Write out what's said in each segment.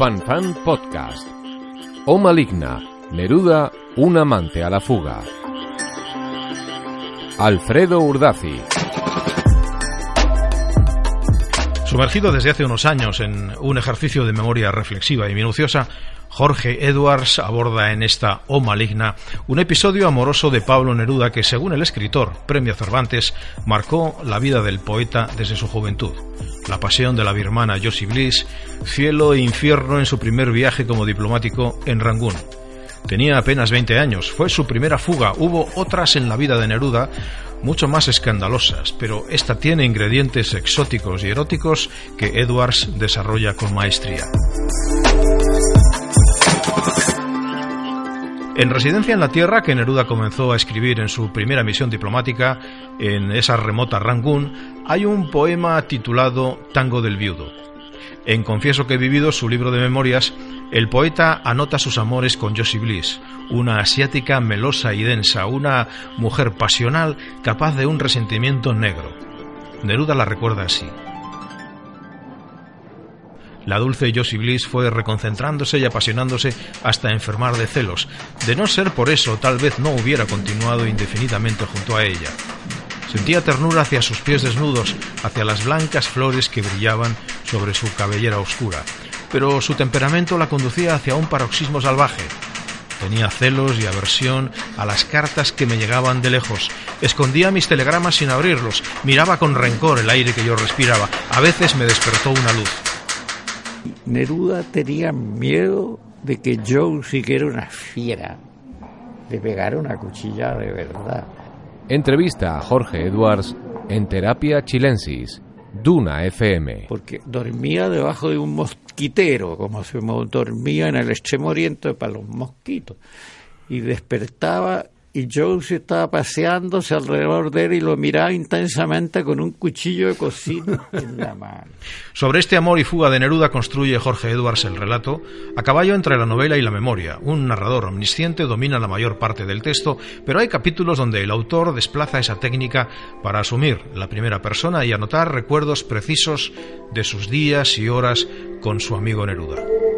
Fan Fan Podcast. O Maligna, Neruda, un amante a la fuga. Alfredo Urdazi. Sumergido desde hace unos años en un ejercicio de memoria reflexiva y minuciosa, Jorge Edwards aborda en esta O Maligna un episodio amoroso de Pablo Neruda que, según el escritor Premio Cervantes, marcó la vida del poeta desde su juventud. La pasión de la birmana Josie Bliss, cielo e infierno en su primer viaje como diplomático en Rangún. Tenía apenas 20 años, fue su primera fuga, hubo otras en la vida de Neruda mucho más escandalosas, pero esta tiene ingredientes exóticos y eróticos que Edwards desarrolla con maestría. En Residencia en la Tierra, que Neruda comenzó a escribir en su primera misión diplomática en esa remota Rangún, hay un poema titulado Tango del Viudo. En Confieso que he vivido, su libro de memorias, el poeta anota sus amores con Josie Bliss, una asiática melosa y densa, una mujer pasional capaz de un resentimiento negro. Neruda la recuerda así. La dulce Josie Bliss fue reconcentrándose y apasionándose hasta enfermar de celos. De no ser por eso, tal vez no hubiera continuado indefinidamente junto a ella. Sentía ternura hacia sus pies desnudos, hacia las blancas flores que brillaban sobre su cabellera oscura, pero su temperamento la conducía hacia un paroxismo salvaje. Tenía celos y aversión a las cartas que me llegaban de lejos. Escondía mis telegramas sin abrirlos. Miraba con rencor el aire que yo respiraba. A veces me despertó una luz. Neruda tenía miedo de que Joe siguiera una fiera, le pegara una cuchilla de verdad. Entrevista a Jorge Edwards en Terapia Chilensis, Duna FM. Porque dormía debajo de un mosquitero, como se dormía en el extremo oriente para los mosquitos. Y despertaba y Josie estaba paseándose alrededor de él y lo miraba intensamente con un cuchillo de cocina en la mano. Sobre este amor y fuga de Neruda construye Jorge Edwards el relato, a caballo entre la novela y la memoria. Un narrador omnisciente domina la mayor parte del texto, pero hay capítulos donde el autor desplaza esa técnica para asumir la primera persona y anotar recuerdos precisos de sus días y horas con su amigo Neruda.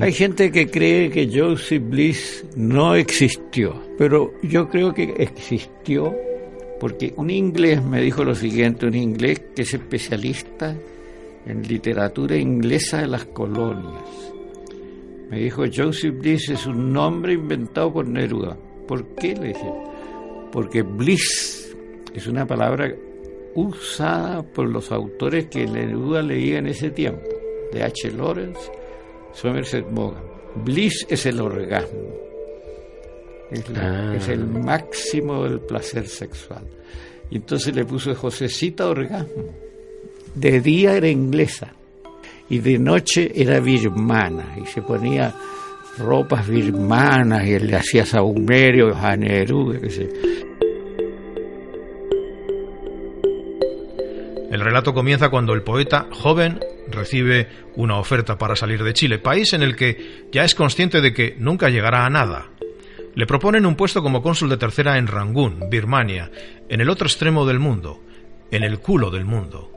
Hay gente que cree que Joseph Bliss no existió, pero yo creo que existió porque un inglés me dijo lo siguiente, un inglés que es especialista en literatura inglesa de las colonias. Me dijo, Joseph Bliss es un nombre inventado por Neruda. ¿Por qué? Le dije, porque Bliss es una palabra usada por los autores que Neruda leía en ese tiempo, de H. Lawrence Somerset Maugham. Bliss es el orgasmo. Ah. Es, el máximo del placer sexual. Y entonces le puso Josecita orgasmo. De día era inglesa y de noche era birmana y se ponía ropas birmanas y él le hacía saumerio a sé. El relato comienza cuando el poeta, joven, recibe una oferta para salir de Chile, país en el que ya es consciente de que nunca llegará a nada. Le proponen un puesto como cónsul de tercera en Rangún, Birmania, en el otro extremo del mundo, en el culo del mundo.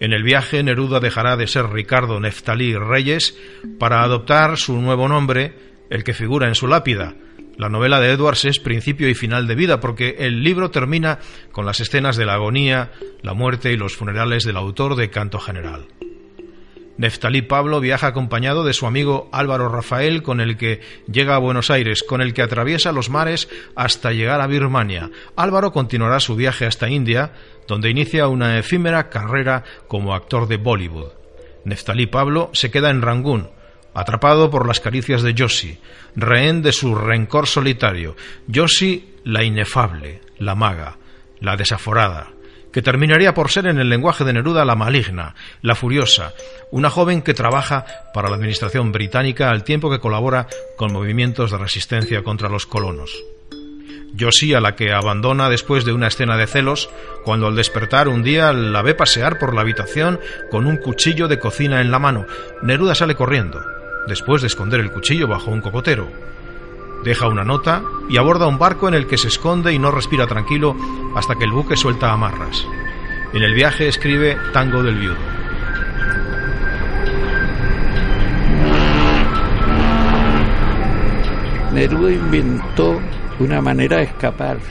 En el viaje, Neruda dejará de ser Ricardo Neftalí Reyes para adoptar su nuevo nombre, el que figura en su lápida, la novela de Edwards es principio y final de vida porque el libro termina con las escenas de la agonía, la muerte y los funerales del autor de Canto General. Neftalí Pablo viaja acompañado de su amigo Álvaro Rafael, con el que llega a Buenos Aires, con el que atraviesa los mares hasta llegar a Birmania. Álvaro continuará su viaje hasta India, donde inicia una efímera carrera como actor de Bollywood. Neftalí Pablo se queda en Rangún, atrapado por las caricias de Josie, rehén de su rencor solitario, Josie la inefable, la maga, la desaforada, que terminaría por ser en el lenguaje de Neruda la maligna, la furiosa, una joven que trabaja para la administración británica al tiempo que colabora con movimientos de resistencia contra los colonos. Josie a la que abandona después de una escena de celos, cuando al despertar un día la ve pasear por la habitación con un cuchillo de cocina en la mano. Neruda sale corriendo, después de esconder el cuchillo bajo un cocotero. Deja una nota y aborda un barco en el que se esconde y no respira tranquilo hasta que el buque suelta amarras. En el viaje escribe Tango del Viudo. Neruda inventó una manera de escaparse.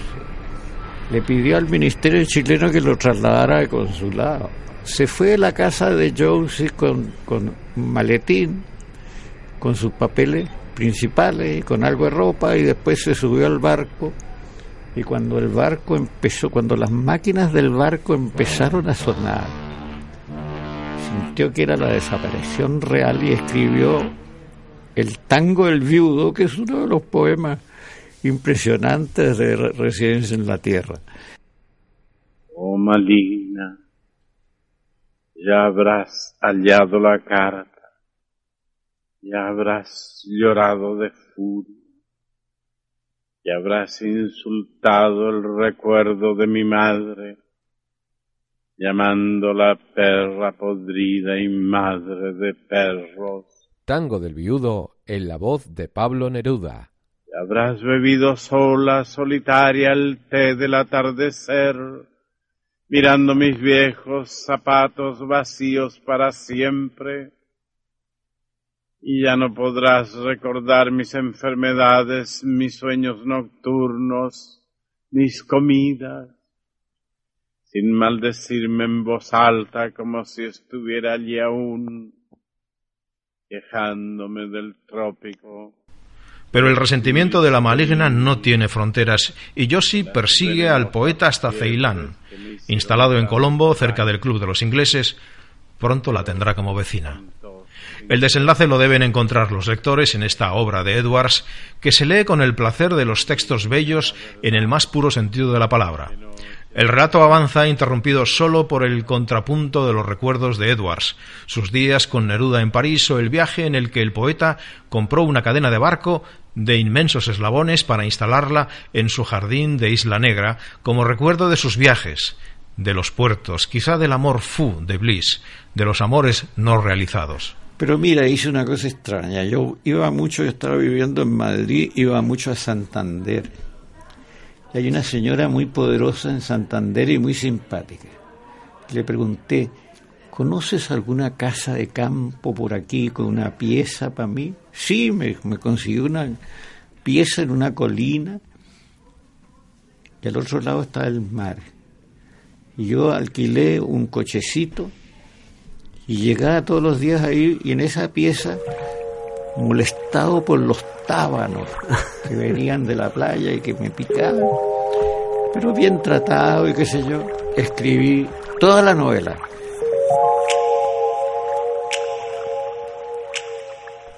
Le pidió al ministerio chileno que lo trasladara de consulado. Se fue a la casa de Josie con, con maletín, con sus papeles principales con algo de ropa y después se subió al barco y cuando el barco empezó, cuando las máquinas del barco empezaron a sonar, sintió que era la desaparición real y escribió el tango del viudo, que es uno de los poemas impresionantes de Residencia en la Tierra. Oh maligna, ya habrás hallado la carta ya habrás llorado de furia, y habrás insultado el recuerdo de mi madre, llamándola perra podrida y madre de perros. Tango del viudo en la voz de Pablo Neruda. Y habrás bebido sola, solitaria, el té del atardecer, mirando mis viejos zapatos vacíos para siempre, y ya no podrás recordar mis enfermedades, mis sueños nocturnos, mis comidas, sin maldecirme en voz alta como si estuviera allí aún, quejándome del trópico. Pero el resentimiento de la maligna no tiene fronteras y Yossi persigue al poeta hasta Ceilán. Instalado en Colombo, cerca del Club de los Ingleses, pronto la tendrá como vecina. El desenlace lo deben encontrar los lectores en esta obra de Edwards, que se lee con el placer de los textos bellos en el más puro sentido de la palabra. El relato avanza interrumpido solo por el contrapunto de los recuerdos de Edwards, sus días con Neruda en París o el viaje en el que el poeta compró una cadena de barco de inmensos eslabones para instalarla en su jardín de Isla Negra como recuerdo de sus viajes, de los puertos, quizá del amor fu de Bliss, de los amores no realizados. Pero mira, hice una cosa extraña. Yo iba mucho, yo estaba viviendo en Madrid, iba mucho a Santander. Y hay una señora muy poderosa en Santander y muy simpática. Le pregunté, ¿conoces alguna casa de campo por aquí con una pieza para mí? Sí, me, consiguió una pieza en una colina y al otro lado estaba el mar. Y yo alquilé un cochecito y llegaba todos los días ahí y en esa pieza, molestado por los tábanos que venían de la playa y que me picaban, pero bien tratado y qué sé yo, escribí toda la novela.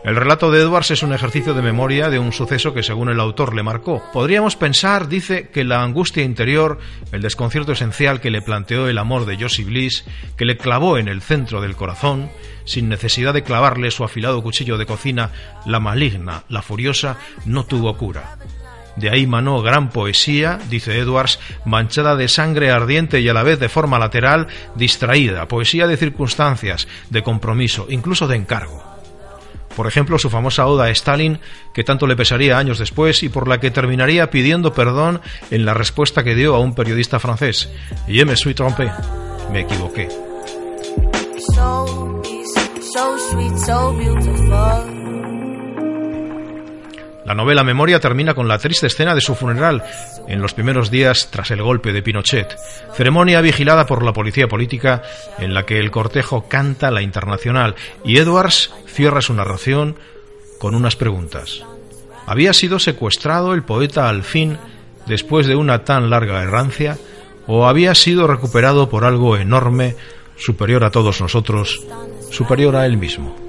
El relato de Edwards es un ejercicio de memoria de un suceso que según el autor le marcó. Podríamos pensar, dice, que la angustia interior, el desconcierto esencial que le planteó el amor de Josie Bliss, que le clavó en el centro del corazón, sin necesidad de clavarle su afilado cuchillo de cocina, la maligna, la furiosa, no tuvo cura. De ahí manó gran poesía, dice Edwards, manchada de sangre ardiente y a la vez de forma lateral, distraída, poesía de circunstancias, de compromiso, incluso de encargo. Por ejemplo, su famosa oda a Stalin, que tanto le pesaría años después y por la que terminaría pidiendo perdón en la respuesta que dio a un periodista francés. Je me suis trompé. Me equivoqué. La novela Memoria termina con la triste escena de su funeral, en los primeros días tras el golpe de Pinochet, ceremonia vigilada por la policía política en la que el cortejo canta la internacional y Edwards cierra su narración con unas preguntas. ¿Había sido secuestrado el poeta al fin después de una tan larga errancia o había sido recuperado por algo enorme, superior a todos nosotros, superior a él mismo?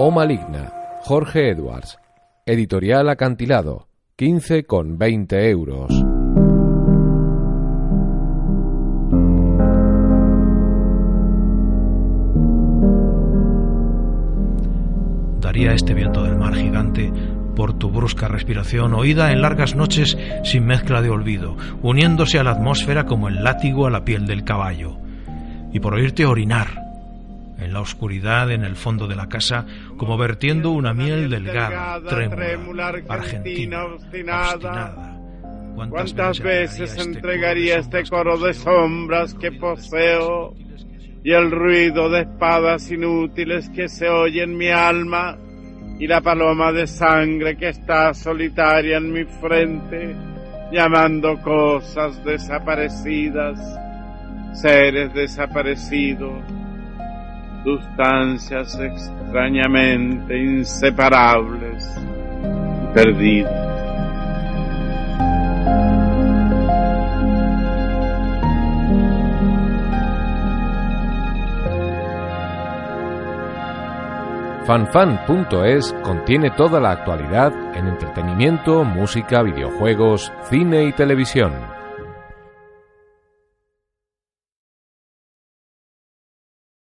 O Maligna, Jorge Edwards. Editorial Acantilado, 15 con 20 euros. Daría este viento del mar gigante por tu brusca respiración, oída en largas noches sin mezcla de olvido, uniéndose a la atmósfera como el látigo a la piel del caballo, y por oírte orinar en la oscuridad en el fondo de la casa, como vertiendo una miel delgada, trémula, argentina, obstinada. ¿Cuántas veces este entregaría este coro de sombras que poseo y el ruido de espadas inútiles que se oye en mi alma y la paloma de sangre que está solitaria en mi frente, llamando cosas desaparecidas, seres desaparecidos, sustancias extrañamente inseparables y perdidas. fanfan.es contiene toda la actualidad en entretenimiento, música, videojuegos, cine y televisión.